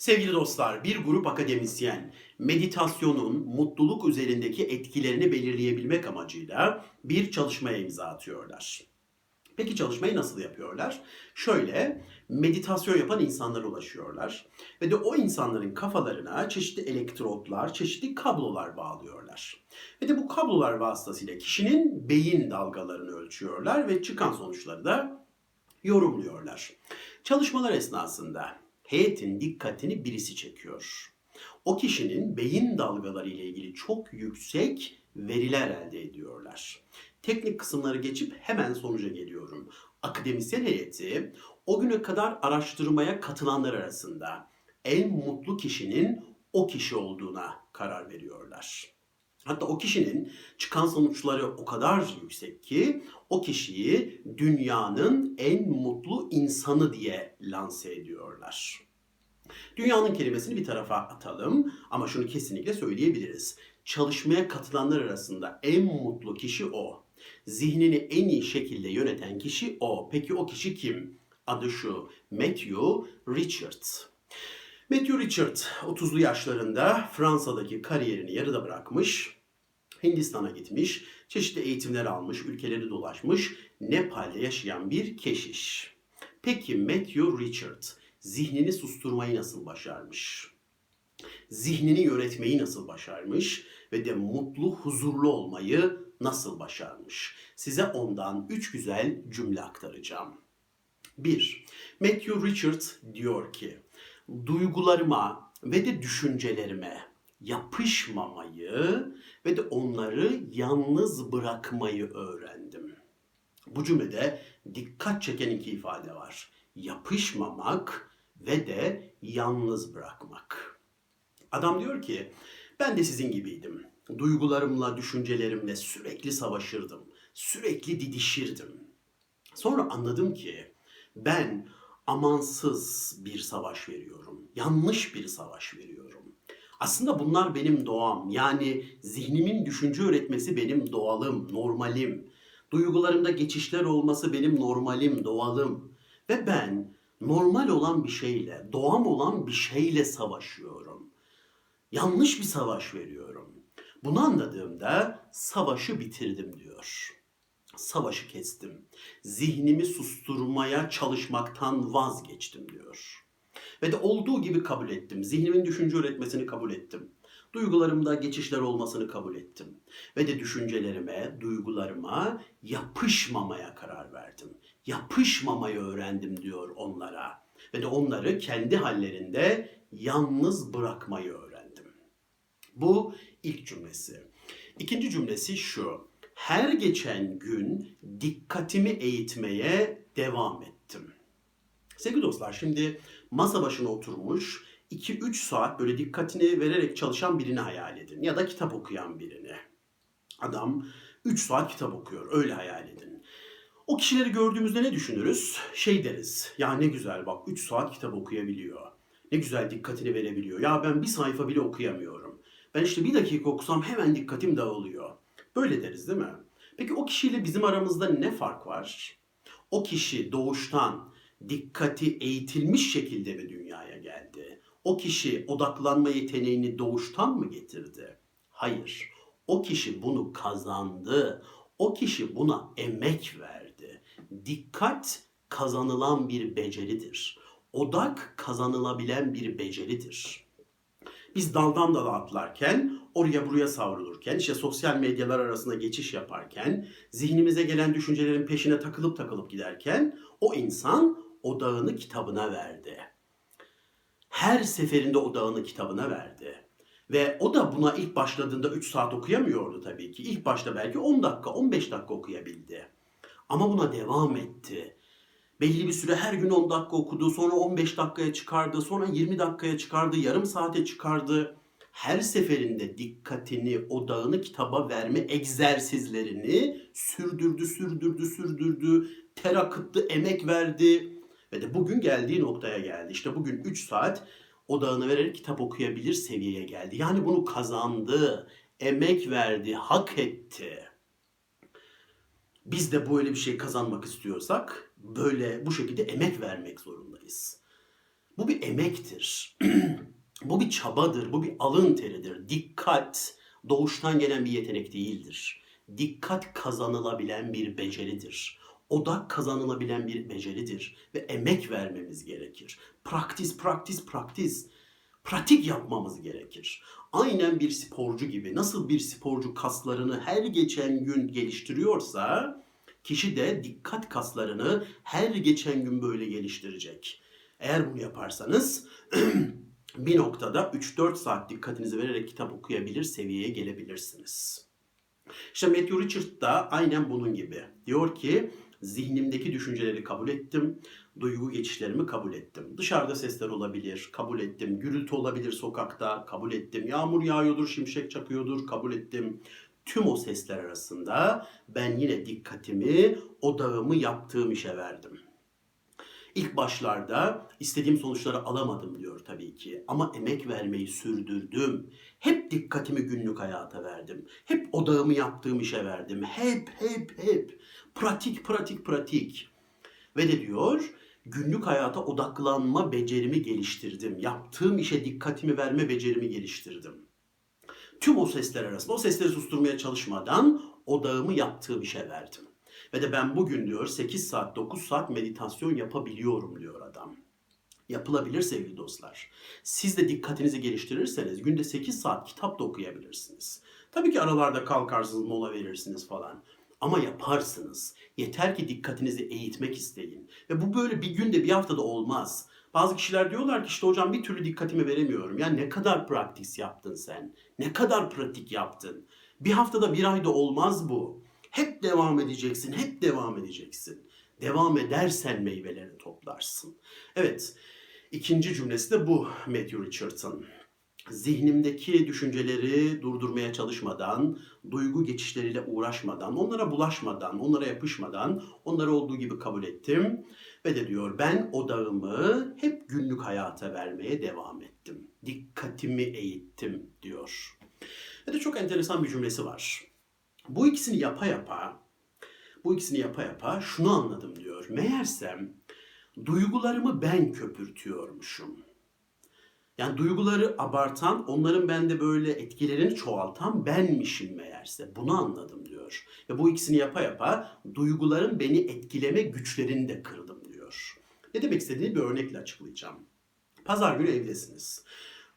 Sevgili dostlar, bir grup akademisyen meditasyonun mutluluk üzerindeki etkilerini belirleyebilmek amacıyla bir çalışmaya imza atıyorlar. Peki çalışmayı nasıl yapıyorlar? Şöyle, meditasyon yapan insanlara ulaşıyorlar ve de o insanların kafalarına çeşitli elektrotlar, çeşitli kablolar bağlıyorlar. Ve de bu kablolar vasıtasıyla kişinin beyin dalgalarını ölçüyorlar ve çıkan sonuçları da yorumluyorlar. Çalışmalar esnasında heyetin dikkatini birisi çekiyor. O kişinin beyin dalgaları ile ilgili çok yüksek veriler elde ediyorlar. Teknik kısımları geçip hemen sonuca geliyorum. Akademisyen heyeti o güne kadar araştırmaya katılanlar arasında en mutlu kişinin o kişi olduğuna karar veriyorlar. Hatta o kişinin çıkan sonuçları o kadar yüksek ki o kişiyi dünyanın en mutlu insanı diye lanse ediyorlar. Dünyanın kelimesini bir tarafa atalım ama şunu kesinlikle söyleyebiliriz. Çalışmaya katılanlar arasında en mutlu kişi o. Zihnini en iyi şekilde yöneten kişi o. Peki o kişi kim? Adı şu. Matthew Richard. Matthew Richard 30'lu yaşlarında Fransa'daki kariyerini yarıda bırakmış. Hindistan'a gitmiş, çeşitli eğitimler almış, ülkeleri dolaşmış, Nepal'de yaşayan bir keşiş. Peki Matthew Richard zihnini susturmayı nasıl başarmış? Zihnini yönetmeyi nasıl başarmış ve de mutlu, huzurlu olmayı nasıl başarmış? Size ondan üç güzel cümle aktaracağım. 1. Matthew Richard diyor ki, duygularıma ve de düşüncelerime yapışmamayı ve de onları yalnız bırakmayı öğrendim. Bu cümlede dikkat çeken iki ifade var. Yapışmamak ve de yalnız bırakmak. Adam diyor ki ben de sizin gibiydim. Duygularımla, düşüncelerimle sürekli savaşırdım. Sürekli didişirdim. Sonra anladım ki ben amansız bir savaş veriyorum. Yanlış bir savaş veriyorum. Aslında bunlar benim doğam. Yani zihnimin düşünce üretmesi benim doğalım, normalim. Duygularımda geçişler olması benim normalim, doğalım. Ve ben normal olan bir şeyle, doğam olan bir şeyle savaşıyorum. Yanlış bir savaş veriyorum. Bunu anladığımda savaşı bitirdim diyor. Savaşı kestim. Zihnimi susturmaya çalışmaktan vazgeçtim diyor. Ve de olduğu gibi kabul ettim. Zihnimin düşünce üretmesini kabul ettim. Duygularımda geçişler olmasını kabul ettim. Ve de düşüncelerime, duygularıma yapışmamaya karar verdim. Yapışmamayı öğrendim diyor onlara. Ve de onları kendi hallerinde yalnız bırakmayı öğrendim. Bu ilk cümlesi. İkinci cümlesi şu. Her geçen gün dikkatimi eğitmeye devam ettim. Sevgili dostlar şimdi masa başına oturmuş 2-3 saat böyle dikkatini vererek çalışan birini hayal edin. Ya da kitap okuyan birini. Adam 3 saat kitap okuyor öyle hayal edin. O kişileri gördüğümüzde ne düşünürüz? Şey deriz. Ya ne güzel bak 3 saat kitap okuyabiliyor. Ne güzel dikkatini verebiliyor. Ya ben bir sayfa bile okuyamıyorum. Ben işte bir dakika okusam hemen dikkatim dağılıyor. Böyle deriz değil mi? Peki o kişiyle bizim aramızda ne fark var? O kişi doğuştan dikkati eğitilmiş şekilde mi dünyaya geldi? O kişi odaklanma yeteneğini doğuştan mı getirdi? Hayır. O kişi bunu kazandı. O kişi buna emek verdi. Dikkat kazanılan bir beceridir. Odak kazanılabilen bir beceridir. Biz daldan dala atlarken, oraya buraya savrulurken, işte sosyal medyalar arasında geçiş yaparken, zihnimize gelen düşüncelerin peşine takılıp takılıp giderken o insan odağını kitabına verdi. Her seferinde odağını kitabına verdi. Ve o da buna ilk başladığında 3 saat okuyamıyordu tabii ki. İlk başta belki 10 dakika, 15 dakika okuyabildi. Ama buna devam etti. Belli bir süre her gün 10 dakika okudu, sonra 15 dakikaya çıkardı, sonra 20 dakikaya çıkardı, yarım saate çıkardı. Her seferinde dikkatini, odağını kitaba verme egzersizlerini sürdürdü, sürdürdü, sürdürdü, ter akıttı, emek verdi. Ve de bugün geldiği noktaya geldi. İşte bugün 3 saat odağını vererek kitap okuyabilir seviyeye geldi. Yani bunu kazandı, emek verdi, hak etti. Biz de böyle bir şey kazanmak istiyorsak böyle bu şekilde emek vermek zorundayız. Bu bir emektir. bu bir çabadır, bu bir alın teridir. Dikkat doğuştan gelen bir yetenek değildir. Dikkat kazanılabilen bir beceridir. Odak kazanılabilen bir beceridir ve emek vermemiz gerekir. Praktis, praktis, praktis. Pratik yapmamız gerekir. Aynen bir sporcu gibi nasıl bir sporcu kaslarını her geçen gün geliştiriyorsa kişi de dikkat kaslarını her geçen gün böyle geliştirecek. Eğer bunu yaparsanız bir noktada 3-4 saat dikkatinizi vererek kitap okuyabilir seviyeye gelebilirsiniz. İşte Matthew Richard da aynen bunun gibi. Diyor ki zihnimdeki düşünceleri kabul ettim, duygu geçişlerimi kabul ettim. Dışarıda sesler olabilir, kabul ettim. Gürültü olabilir sokakta, kabul ettim. Yağmur yağıyordur, şimşek çakıyordur, kabul ettim. Tüm o sesler arasında ben yine dikkatimi, odağımı yaptığım işe verdim. İlk başlarda istediğim sonuçları alamadım diyor tabii ki. Ama emek vermeyi sürdürdüm. Hep dikkatimi günlük hayata verdim. Hep odağımı yaptığım işe verdim. Hep, hep, hep. Pratik, pratik, pratik. Ve de diyor, günlük hayata odaklanma becerimi geliştirdim. Yaptığım işe dikkatimi verme becerimi geliştirdim. Tüm o sesler arasında, o sesleri susturmaya çalışmadan odağımı yaptığım işe verdim. Ve de ben bugün diyor 8 saat 9 saat meditasyon yapabiliyorum diyor adam. Yapılabilir sevgili dostlar. Siz de dikkatinizi geliştirirseniz günde 8 saat kitap da okuyabilirsiniz. Tabii ki aralarda kalkarsınız, mola verirsiniz falan. Ama yaparsınız. Yeter ki dikkatinizi eğitmek isteyin. Ve bu böyle bir günde bir haftada olmaz. Bazı kişiler diyorlar ki işte hocam bir türlü dikkatimi veremiyorum. Ya ne kadar praktis yaptın sen? Ne kadar pratik yaptın? Bir haftada bir ayda olmaz bu. Hep devam edeceksin, hep devam edeceksin. Devam edersen meyvelerini toplarsın. Evet, ikinci cümlesi de bu Matthew Richardson. Zihnimdeki düşünceleri durdurmaya çalışmadan, duygu geçişleriyle uğraşmadan, onlara bulaşmadan, onlara yapışmadan, onları olduğu gibi kabul ettim. Ve de diyor ben odağımı hep günlük hayata vermeye devam ettim. Dikkatimi eğittim diyor. Ve de çok enteresan bir cümlesi var. Bu ikisini yapa yapa, bu ikisini yapa yapa şunu anladım diyor. Meğersem duygularımı ben köpürtüyormuşum. Yani duyguları abartan, onların bende böyle etkilerini çoğaltan benmişim meğerse. Bunu anladım diyor. Ve bu ikisini yapa yapa duyguların beni etkileme güçlerini de kırdım diyor. Ne demek istediğini bir örnekle açıklayacağım. Pazar günü evdesiniz.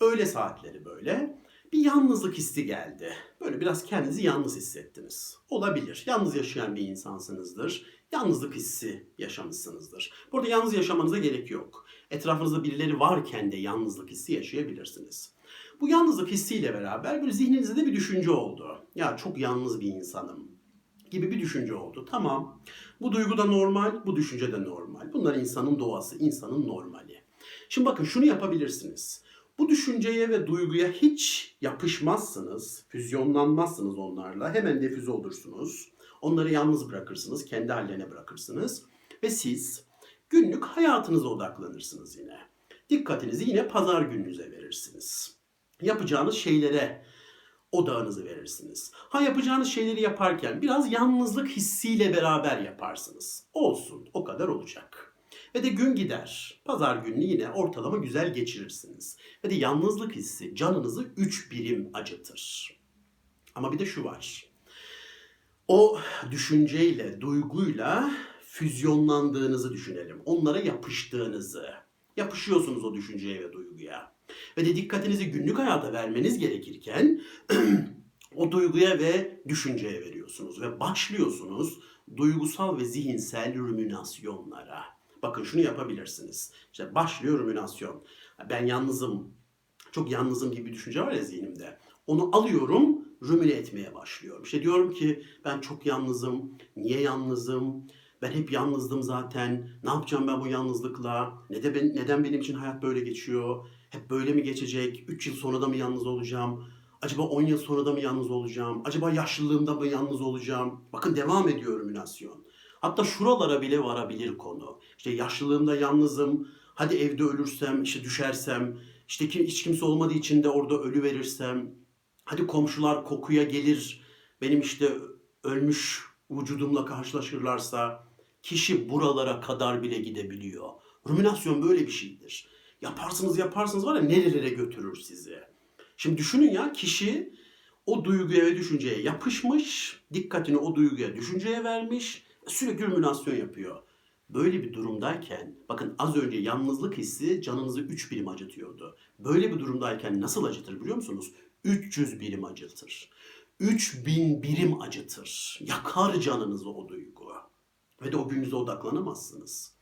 Öğle saatleri böyle bir yalnızlık hissi geldi. Böyle biraz kendinizi yalnız hissettiniz. Olabilir. Yalnız yaşayan bir insansınızdır. Yalnızlık hissi yaşamışsınızdır. Burada yalnız yaşamanıza gerek yok. Etrafınızda birileri varken de yalnızlık hissi yaşayabilirsiniz. Bu yalnızlık hissiyle beraber bir zihninizde de bir düşünce oldu. Ya çok yalnız bir insanım gibi bir düşünce oldu. Tamam. Bu duygu da normal, bu düşünce de normal. Bunlar insanın doğası, insanın normali. Şimdi bakın şunu yapabilirsiniz. Bu düşünceye ve duyguya hiç yapışmazsınız, füzyonlanmazsınız onlarla. Hemen defüze olursunuz. Onları yalnız bırakırsınız, kendi hallerine bırakırsınız. Ve siz günlük hayatınıza odaklanırsınız yine. Dikkatinizi yine pazar gününüze verirsiniz. Yapacağınız şeylere odağınızı verirsiniz. Ha yapacağınız şeyleri yaparken biraz yalnızlık hissiyle beraber yaparsınız. Olsun, o kadar olacak. Ve de gün gider. Pazar gününü yine ortalama güzel geçirirsiniz. Ve de yalnızlık hissi canınızı 3 birim acıtır. Ama bir de şu var. O düşünceyle, duyguyla füzyonlandığınızı düşünelim. Onlara yapıştığınızı. Yapışıyorsunuz o düşünceye ve duyguya. Ve de dikkatinizi günlük hayata vermeniz gerekirken o duyguya ve düşünceye veriyorsunuz. Ve başlıyorsunuz duygusal ve zihinsel rüminasyonlara. Bakın şunu yapabilirsiniz. İşte başlıyor rüminasyon. Ben yalnızım, çok yalnızım gibi bir düşünce var ya zihnimde. Onu alıyorum, rümine etmeye başlıyorum. İşte diyorum ki ben çok yalnızım, niye yalnızım? Ben hep yalnızdım zaten. Ne yapacağım ben bu yalnızlıkla? Neden, ben, neden benim için hayat böyle geçiyor? Hep böyle mi geçecek? 3 yıl sonra da mı yalnız olacağım? Acaba 10 yıl sonra da mı yalnız olacağım? Acaba yaşlılığımda mı yalnız olacağım? Bakın devam ediyor rüminasyon. Hatta şuralara bile varabilir konu. İşte yaşlılığımda yalnızım. Hadi evde ölürsem, işte düşersem, işte kim, hiç kimse olmadığı için de orada ölü verirsem. Hadi komşular kokuya gelir. Benim işte ölmüş vücudumla karşılaşırlarsa kişi buralara kadar bile gidebiliyor. Ruminasyon böyle bir şeydir. Yaparsınız yaparsınız var ya nerelere götürür sizi. Şimdi düşünün ya kişi o duyguya ve düşünceye yapışmış, dikkatini o duyguya, düşünceye vermiş, sürekli ruminasyon yapıyor. Böyle bir durumdayken, bakın az önce yalnızlık hissi canınızı 3 birim acıtıyordu. Böyle bir durumdayken nasıl acıtır biliyor musunuz? 300 birim acıtır. 3000 birim acıtır. Yakar canınızı o duygu. Ve de o gününüze odaklanamazsınız.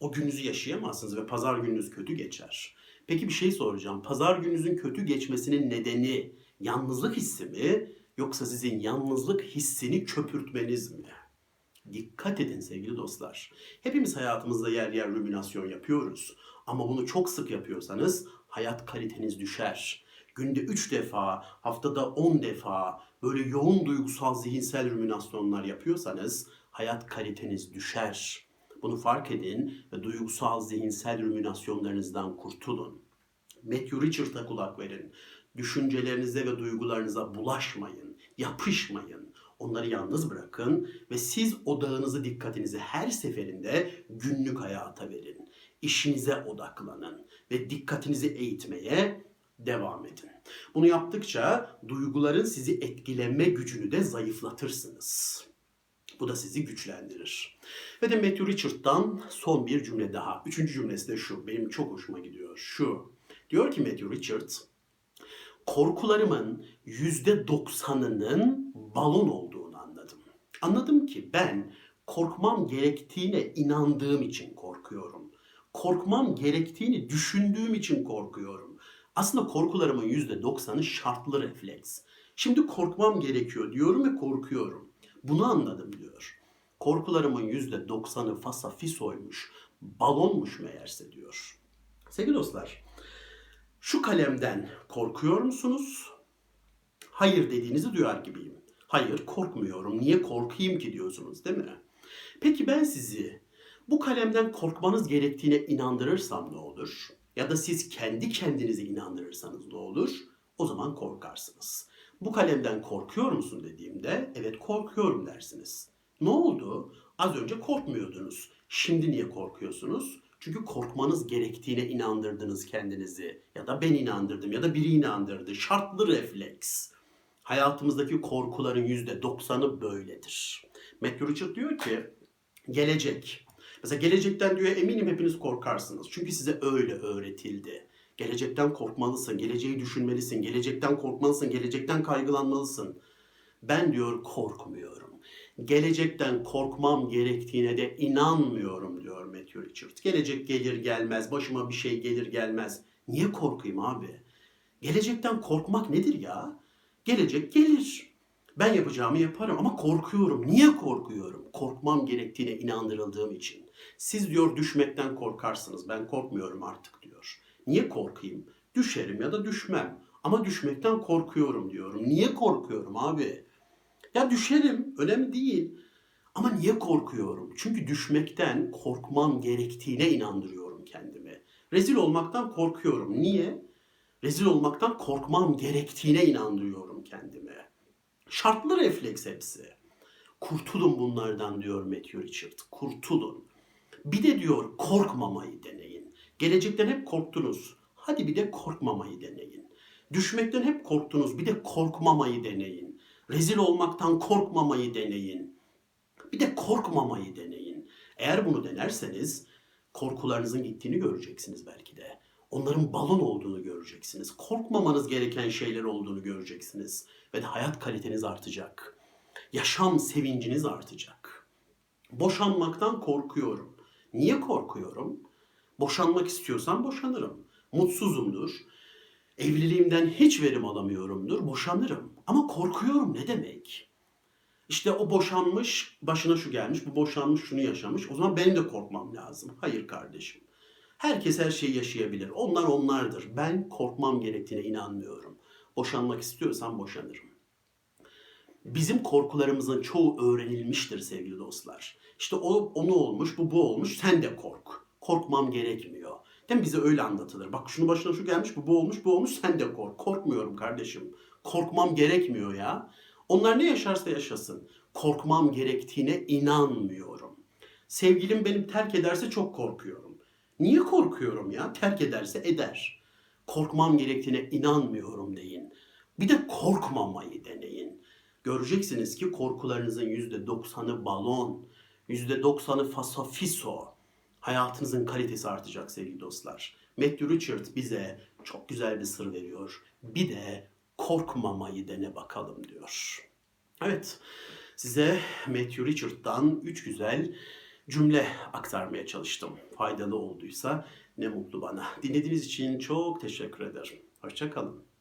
O gününüzü yaşayamazsınız ve pazar gününüz kötü geçer. Peki bir şey soracağım. Pazar gününüzün kötü geçmesinin nedeni yalnızlık hissi mi yoksa sizin yalnızlık hissini köpürtmeniz mi? Dikkat edin sevgili dostlar. Hepimiz hayatımızda yer yer ruminasyon yapıyoruz. Ama bunu çok sık yapıyorsanız hayat kaliteniz düşer. Günde 3 defa, haftada 10 defa böyle yoğun duygusal zihinsel ruminasyonlar yapıyorsanız hayat kaliteniz düşer. Bunu fark edin ve duygusal zihinsel ruminasyonlarınızdan kurtulun. Matthew Richard'a kulak verin. Düşüncelerinize ve duygularınıza bulaşmayın, yapışmayın. Onları yalnız bırakın ve siz odağınızı, dikkatinizi her seferinde günlük hayata verin. İşinize odaklanın ve dikkatinizi eğitmeye devam edin. Bunu yaptıkça duyguların sizi etkileme gücünü de zayıflatırsınız. Bu da sizi güçlendirir. Ve de Matthew Richard'dan son bir cümle daha. Üçüncü cümlesi de şu. Benim çok hoşuma gidiyor. Şu. Diyor ki Matthew Richard, korkularımın yüzde doksanının balon olduğunu anladım. Anladım ki ben korkmam gerektiğine inandığım için korkuyorum. Korkmam gerektiğini düşündüğüm için korkuyorum. Aslında korkularımın yüzde doksanı şartlı refleks. Şimdi korkmam gerekiyor diyorum ve korkuyorum. Bunu anladım diyor. Korkularımın yüzde doksanı fasafisoymuş, balonmuş meğerse diyor. Sevgili dostlar, şu kalemden korkuyor musunuz? Hayır dediğinizi duyar gibiyim. Hayır korkmuyorum. Niye korkayım ki diyorsunuz değil mi? Peki ben sizi bu kalemden korkmanız gerektiğine inandırırsam ne olur? Ya da siz kendi kendinize inandırırsanız ne olur? O zaman korkarsınız. Bu kalemden korkuyor musun dediğimde evet korkuyorum dersiniz. Ne oldu? Az önce korkmuyordunuz. Şimdi niye korkuyorsunuz? Çünkü korkmanız gerektiğine inandırdınız kendinizi. Ya da ben inandırdım ya da biri inandırdı. Şartlı refleks. Hayatımızdaki korkuların yüzde doksanı böyledir. Matthew Richard diyor ki gelecek. Mesela gelecekten diyor eminim hepiniz korkarsınız. Çünkü size öyle öğretildi. Gelecekten korkmalısın, geleceği düşünmelisin, gelecekten korkmalısın, gelecekten kaygılanmalısın. Ben diyor korkmuyorum. Gelecekten korkmam gerektiğine de inanmıyorum diyor Matthew Richard. Gelecek gelir gelmez, başıma bir şey gelir gelmez. Niye korkayım abi? Gelecekten korkmak nedir ya? Gelecek gelir. Ben yapacağımı yaparım ama korkuyorum. Niye korkuyorum? Korkmam gerektiğine inandırıldığım için. Siz diyor düşmekten korkarsınız. Ben korkmuyorum artık diyor. Niye korkayım? Düşerim ya da düşmem. Ama düşmekten korkuyorum diyorum. Niye korkuyorum abi? Ya düşerim, önemli değil. Ama niye korkuyorum? Çünkü düşmekten korkmam gerektiğine inandırıyorum kendimi. Rezil olmaktan korkuyorum. Niye? Rezil olmaktan korkmam gerektiğine inandırıyorum kendime. Şartlı refleks hepsi. Kurtulun bunlardan diyor Matthew Richard. Kurtulun. Bir de diyor korkmamayı deneyin. Gelecekten hep korktunuz. Hadi bir de korkmamayı deneyin. Düşmekten hep korktunuz. Bir de korkmamayı deneyin. Rezil olmaktan korkmamayı deneyin. Bir de korkmamayı deneyin. Eğer bunu denerseniz korkularınızın gittiğini göreceksiniz belki de. Onların balon olduğunu göreceksiniz. Korkmamanız gereken şeyler olduğunu göreceksiniz. Ve de hayat kaliteniz artacak. Yaşam sevinciniz artacak. Boşanmaktan korkuyorum. Niye korkuyorum? Boşanmak istiyorsam boşanırım. Mutsuzumdur. Evliliğimden hiç verim alamıyorumdur. Boşanırım. Ama korkuyorum ne demek? İşte o boşanmış, başına şu gelmiş, bu boşanmış, şunu yaşamış. O zaman benim de korkmam lazım. Hayır kardeşim. Herkes her şeyi yaşayabilir. Onlar onlardır. Ben korkmam gerektiğine inanmıyorum. Boşanmak istiyorsam boşanırım. Bizim korkularımızın çoğu öğrenilmiştir sevgili dostlar. İşte o onu olmuş, bu bu olmuş, sen de kork. Korkmam gerekmiyor. Değil mi? Bize öyle anlatılır. Bak şunu başına şu gelmiş, bu bu olmuş, bu olmuş, sen de kork. Korkmuyorum kardeşim. Korkmam gerekmiyor ya. Onlar ne yaşarsa yaşasın. Korkmam gerektiğine inanmıyorum. Sevgilim beni terk ederse çok korkuyorum. Niye korkuyorum ya? Terk ederse eder. Korkmam gerektiğine inanmıyorum deyin. Bir de korkmamayı deneyin. Göreceksiniz ki korkularınızın yüzde doksanı balon, yüzde doksanı fasafiso. Hayatınızın kalitesi artacak sevgili dostlar. Matthew Richard bize çok güzel bir sır veriyor. Bir de korkmamayı dene bakalım diyor. Evet, size Matthew Richard'dan üç güzel cümle aktarmaya çalıştım. Faydalı olduysa ne mutlu bana. Dinlediğiniz için çok teşekkür ederim. Hoşçakalın.